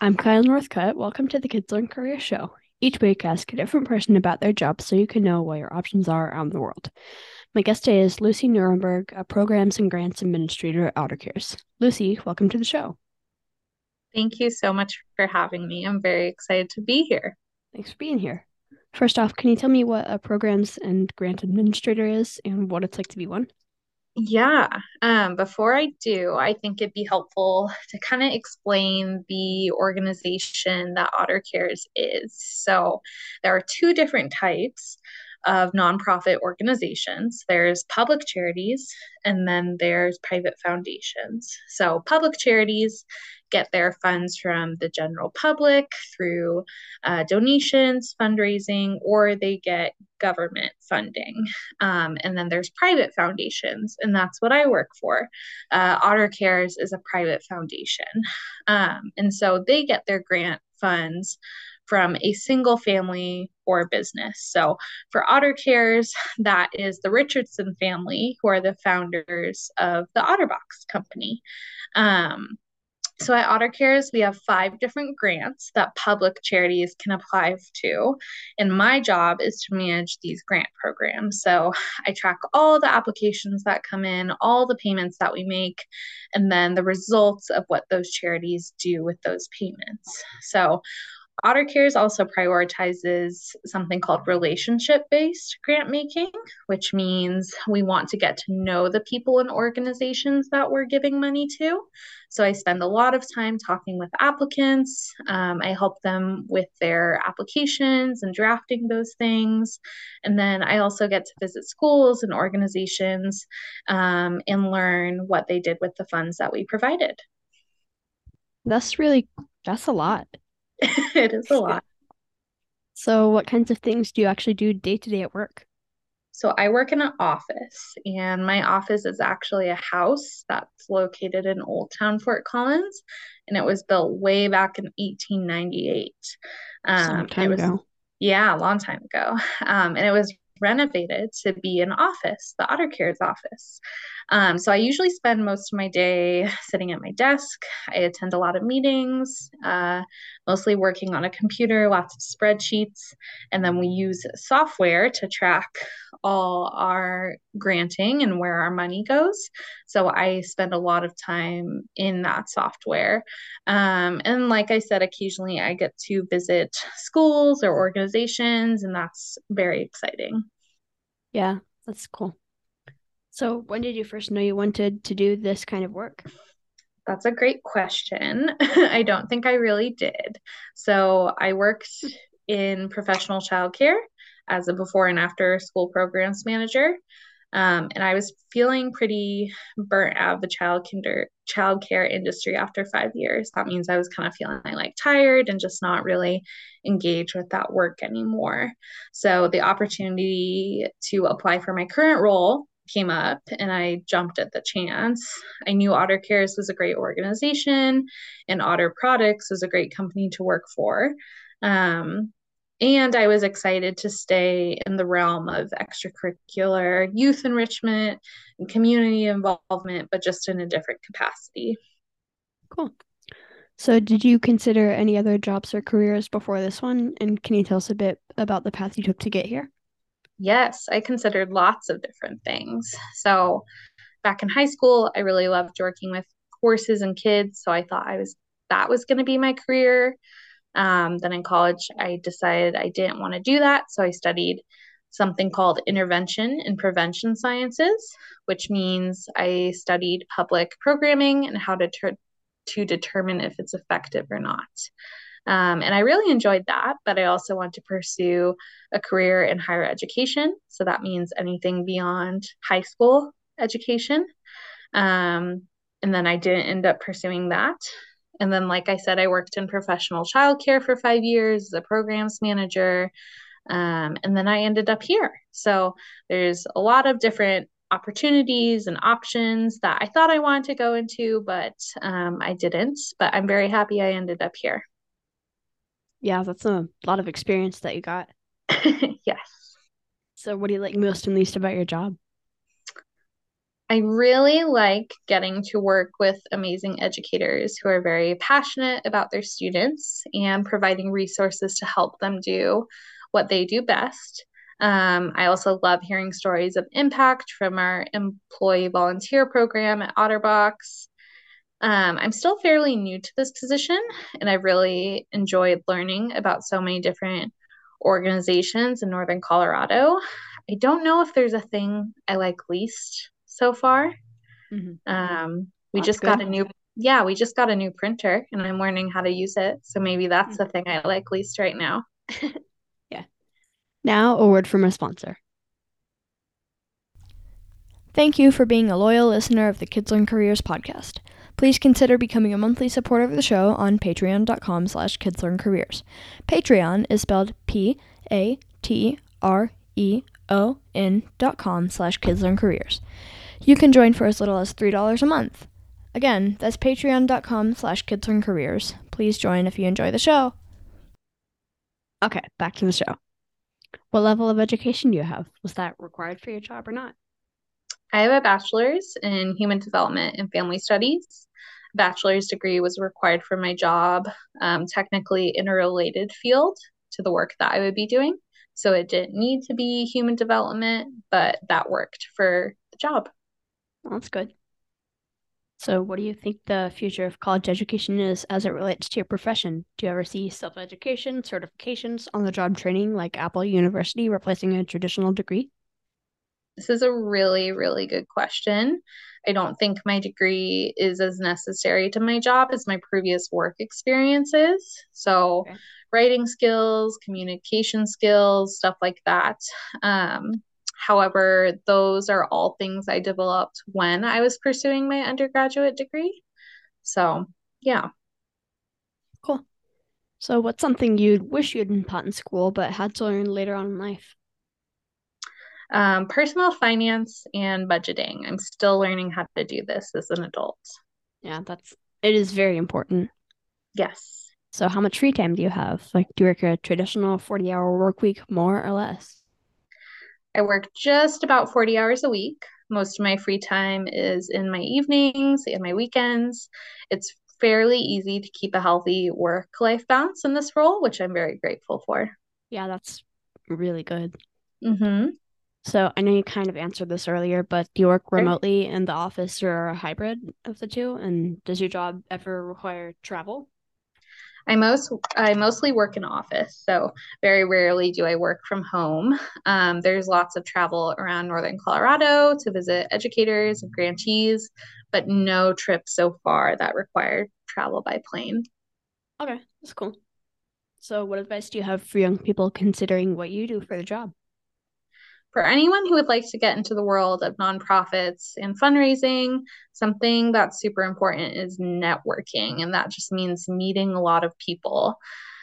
I'm Kyle Northcutt. Welcome to the Kids Learn Career Show. Each week, ask a different person about their job so you can know what your options are around the world. My guest today is Lucy Nuremberg, a Programs and Grants Administrator at OtterCares. Lucy, welcome to the show. Thank you so much for having me. I'm very excited to be here. Thanks for being here. First off, can you tell me what a Programs and Grant Administrator is and what it's like to be one? Yeah. Um, before I do, I think it'd be helpful to kind of explain the organization that Otter Cares is. So there are two different types of nonprofit organizations. There's public charities and then there's private foundations. So public charities get their funds from the general public through uh, donations, fundraising, or they get government funding. Um, and then there's private foundations, and that's what I work for. Uh, OtterCares is a private foundation. Um, and so they get their grant funds from a single family or business. So for Otter Cares, that is the Richardson family, who are the founders of the OtterBox company. Um, so at OtterCares, we have five different grants that public charities can apply to. And my job is to manage these grant programs. So I track all the applications that come in, all the payments that we make, and then the results of what those charities do with those payments. So OtterCares also prioritizes something called relationship based grant making, which means we want to get to know the people and organizations that we're giving money to. So I spend a lot of time talking with applicants. Um, I help them with their applications and drafting those things. And then I also get to visit schools and organizations um, and learn what they did with the funds that we provided. That's really, that's a lot. it is a lot. So, what kinds of things do you actually do day to day at work? So, I work in an office, and my office is actually a house that's located in Old Town Fort Collins, and it was built way back in 1898. Um, time was, ago. Yeah, a long time ago. Um, and it was renovated to be an office, the OtterCares office. Um, so I usually spend most of my day sitting at my desk. I attend a lot of meetings, uh, mostly working on a computer, lots of spreadsheets, and then we use software to track all our granting and where our money goes. So I spend a lot of time in that software. Um, and like I said, occasionally I get to visit schools or organizations, and that's very exciting. Yeah, that's cool. So, when did you first know you wanted to do this kind of work? That's a great question. I don't think I really did. So, I worked in professional childcare as a before and after school programs manager. Um, and I was feeling pretty burnt out of the child kinder industry after five years. That means I was kind of feeling like tired and just not really engaged with that work anymore. So the opportunity to apply for my current role came up and I jumped at the chance. I knew Otter Cares was a great organization and Otter Products was a great company to work for. Um, and I was excited to stay in the realm of extracurricular youth enrichment and community involvement, but just in a different capacity. Cool. So, did you consider any other jobs or careers before this one? And can you tell us a bit about the path you took to get here? Yes, I considered lots of different things. So, back in high school, I really loved working with horses and kids. So, I thought I was that was going to be my career. Um, then in college, I decided I didn't want to do that. So, I studied something called intervention and prevention sciences, which means I studied public programming and how to ter- to determine if it's effective or not. Um, and I really enjoyed that, but I also want to pursue a career in higher education. So that means anything beyond high school education. Um, and then I didn't end up pursuing that. And then, like I said, I worked in professional childcare for five years as a programs manager. Um, and then I ended up here. So there's a lot of different opportunities and options that I thought I wanted to go into, but um, I didn't. But I'm very happy I ended up here. Yeah, that's a lot of experience that you got. yes. So, what do you like most and least about your job? I really like getting to work with amazing educators who are very passionate about their students and providing resources to help them do what they do best. Um, I also love hearing stories of impact from our employee volunteer program at Otterbox. Um, I'm still fairly new to this position, and I really enjoyed learning about so many different organizations in Northern Colorado. I don't know if there's a thing I like least so far. Mm-hmm. Um, we that's just good. got a new, yeah, we just got a new printer, and I'm learning how to use it. So maybe that's mm-hmm. the thing I like least right now. yeah. Now, a word from our sponsor. Thank you for being a loyal listener of the Kids Learn Careers podcast. Please consider becoming a monthly supporter of the show on patreon.com slash kidslearncareers. Patreon is spelled P-A-T-R-E-O-N dot com slash kidslearncareers. You can join for as little as $3 a month. Again, that's patreon.com slash kidslearncareers. Please join if you enjoy the show. Okay, back to the show. What level of education do you have? Was that required for your job or not? I have a bachelor's in human development and family studies. Bachelor's degree was required for my job, um, technically in a related field to the work that I would be doing. So it didn't need to be human development, but that worked for the job. Well, that's good. So, what do you think the future of college education is as it relates to your profession? Do you ever see self education, certifications, on the job training like Apple University replacing a traditional degree? This is a really, really good question. I don't think my degree is as necessary to my job as my previous work experiences. So, okay. writing skills, communication skills, stuff like that. Um, however, those are all things I developed when I was pursuing my undergraduate degree. So, yeah. Cool. So, what's something you'd wish you'd been taught in school but had to learn later on in life? um, personal finance and budgeting. I'm still learning how to do this as an adult. Yeah, that's it is very important. Yes. So how much free time do you have? Like do you work a traditional 40 hour work week more or less? I work just about 40 hours a week. Most of my free time is in my evenings and my weekends. It's fairly easy to keep a healthy work life balance in this role, which I'm very grateful for. Yeah, that's really good. Mm-hmm. So I know you kind of answered this earlier, but do you work remotely in the office or a hybrid of the two? And does your job ever require travel? I most I mostly work in office, so very rarely do I work from home. Um, there's lots of travel around northern Colorado to visit educators and grantees, but no trips so far that required travel by plane. Okay, that's cool. So, what advice do you have for young people considering what you do for the job? For anyone who would like to get into the world of nonprofits and fundraising, something that's super important is networking. And that just means meeting a lot of people.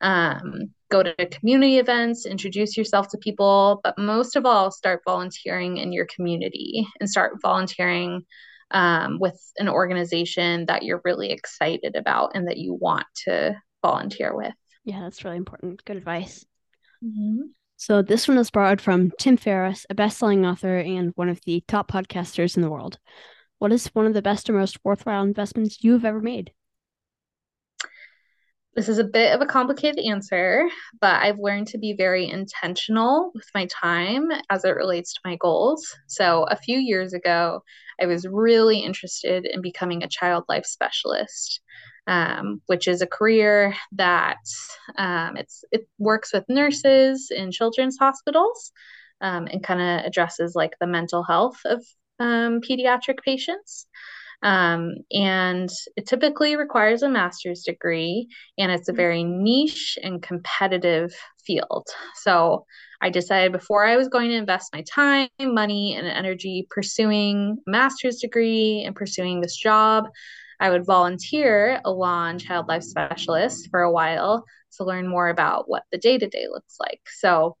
Um, go to community events, introduce yourself to people, but most of all, start volunteering in your community and start volunteering um, with an organization that you're really excited about and that you want to volunteer with. Yeah, that's really important. Good advice. Mm-hmm. So this one is borrowed from Tim Ferriss, a best-selling author and one of the top podcasters in the world. What is one of the best or most worthwhile investments you have ever made? This is a bit of a complicated answer, but I've learned to be very intentional with my time as it relates to my goals. So, a few years ago, I was really interested in becoming a child life specialist um, which is a career that um, it's it works with nurses in children's hospitals um, and kind of addresses like the mental health of um, pediatric patients. Um, and it typically requires a master's degree, and it's a mm-hmm. very niche and competitive field. So I decided before I was going to invest my time, money, and energy pursuing a master's degree and pursuing this job I would volunteer along Child Life Specialist for a while to learn more about what the day to day looks like. So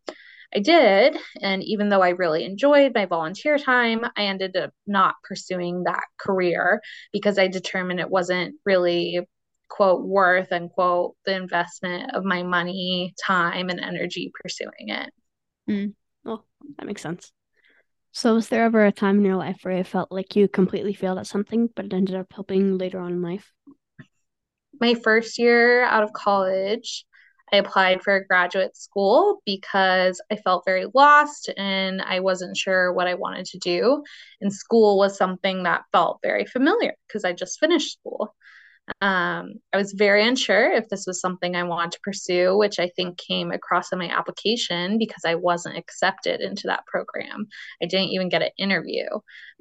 I did. And even though I really enjoyed my volunteer time, I ended up not pursuing that career because I determined it wasn't really, quote, worth, unquote, the investment of my money, time, and energy pursuing it. Mm. Well, that makes sense. So, was there ever a time in your life where you felt like you completely failed at something, but it ended up helping later on in life? My first year out of college, I applied for graduate school because I felt very lost and I wasn't sure what I wanted to do. And school was something that felt very familiar because I just finished school. Um, I was very unsure if this was something I wanted to pursue, which I think came across in my application because I wasn't accepted into that program. I didn't even get an interview,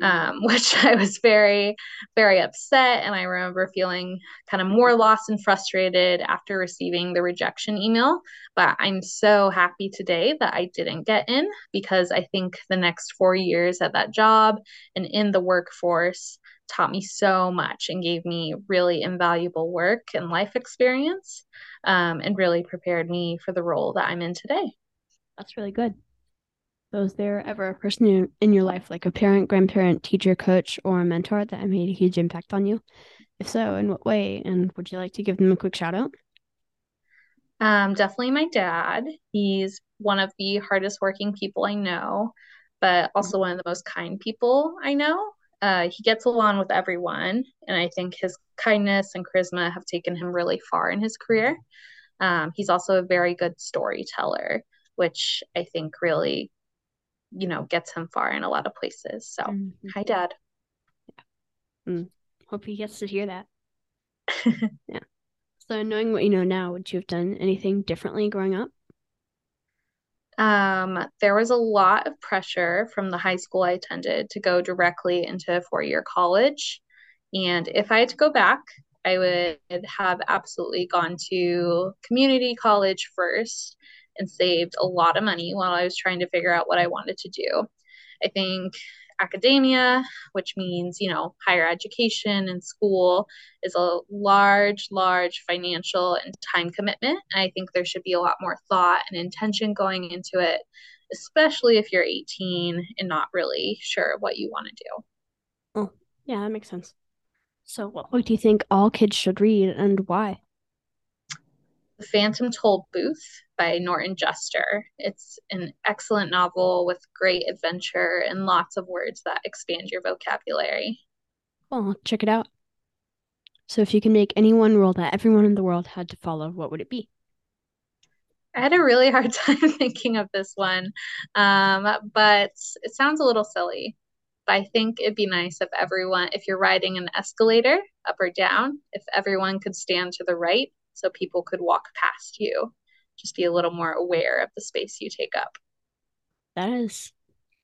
um, which I was very, very upset. And I remember feeling kind of more lost and frustrated after receiving the rejection email. But I'm so happy today that I didn't get in because I think the next four years at that job and in the workforce taught me so much and gave me really invaluable work and life experience um, and really prepared me for the role that I'm in today. That's really good. So, Was there ever a person in your life, like a parent, grandparent, teacher, coach, or a mentor that made a huge impact on you? If so, in what way? And would you like to give them a quick shout out? Um, definitely my dad. He's one of the hardest working people I know, but also one of the most kind people I know. Uh, he gets along with everyone, and I think his kindness and charisma have taken him really far in his career. Um, he's also a very good storyteller, which I think really, you know, gets him far in a lot of places. So, mm-hmm. hi, Dad. Yeah. Mm. Hope he gets to hear that. yeah. So, knowing what you know now, would you have done anything differently growing up? Um, there was a lot of pressure from the high school I attended to go directly into a four year college. And if I had to go back, I would have absolutely gone to community college first and saved a lot of money while I was trying to figure out what I wanted to do. I think academia, which means, you know, higher education and school, is a large, large financial and time commitment. And I think there should be a lot more thought and intention going into it, especially if you're 18 and not really sure what you want to do. Oh, yeah, that makes sense. So, what book do you think all kids should read and why? The Phantom Tollbooth by Norton Juster. It's an excellent novel with great adventure and lots of words that expand your vocabulary. Well, check it out. So, if you can make any one rule that everyone in the world had to follow, what would it be? I had a really hard time thinking of this one, um, but it sounds a little silly. But I think it'd be nice if everyone, if you're riding an escalator up or down, if everyone could stand to the right so people could walk past you. Just be a little more aware of the space you take up. That is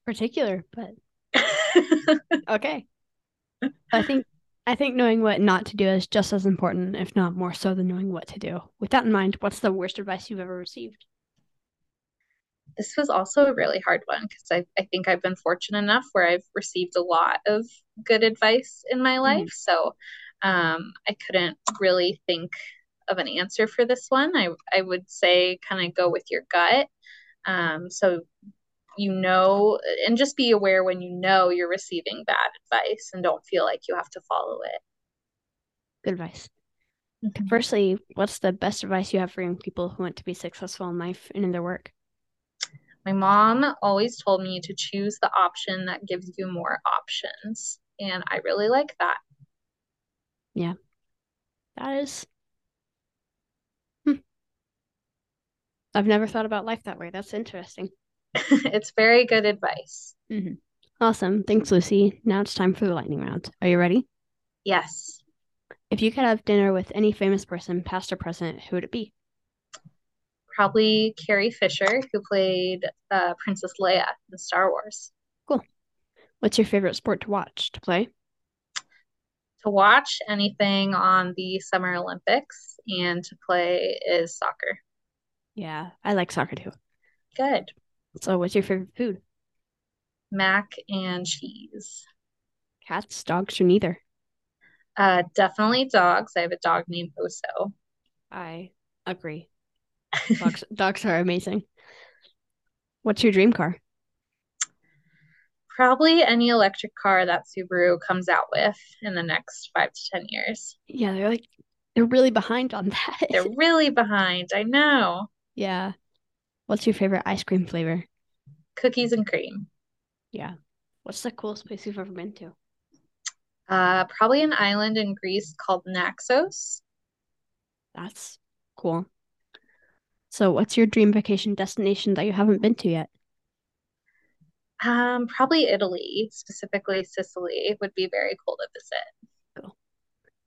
particular, but okay. I think I think knowing what not to do is just as important, if not more so than knowing what to do. With that in mind, what's the worst advice you've ever received? This was also a really hard one because I, I think I've been fortunate enough where I've received a lot of good advice in my mm-hmm. life. Mm-hmm. So um, I couldn't really think of an answer for this one. I, I would say kind of go with your gut. Um, so you know, and just be aware when you know you're receiving bad advice and don't feel like you have to follow it. Good advice. Mm-hmm. Firstly, what's the best advice you have for young people who want to be successful in life and in their work? My mom always told me to choose the option that gives you more options. And I really like that. Yeah. That is I've never thought about life that way. That's interesting. it's very good advice. Mm-hmm. Awesome. Thanks, Lucy. Now it's time for the lightning round. Are you ready? Yes. If you could have dinner with any famous person, past or present, who would it be? Probably Carrie Fisher, who played uh, Princess Leia in Star Wars. Cool. What's your favorite sport to watch, to play? To watch anything on the Summer Olympics and to play is soccer. Yeah, I like soccer too. Good. So, what's your favorite food? Mac and cheese. Cats, dogs, or neither? Uh, definitely dogs. I have a dog named Oso. I agree. Dogs, dogs are amazing. What's your dream car? Probably any electric car that Subaru comes out with in the next five to ten years. Yeah, they're like they're really behind on that. they're really behind. I know. Yeah. What's your favorite ice cream flavor? Cookies and cream. Yeah. What's the coolest place you've ever been to? Uh, probably an island in Greece called Naxos. That's cool. So, what's your dream vacation destination that you haven't been to yet? Um, probably Italy, specifically Sicily, would be very cool to visit. Cool.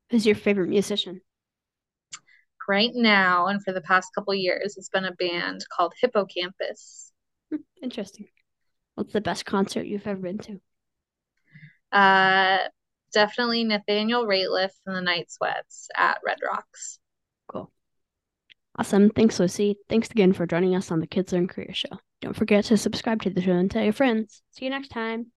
Who's your favorite musician? Right now, and for the past couple years, it's been a band called Hippo Campus. Interesting. What's the best concert you've ever been to? Uh, definitely Nathaniel Rateliff and the Night Sweats at Red Rocks. Cool. Awesome. Thanks, Lucy. Thanks again for joining us on the Kids Learn Career Show. Don't forget to subscribe to the show and tell your friends. See you next time.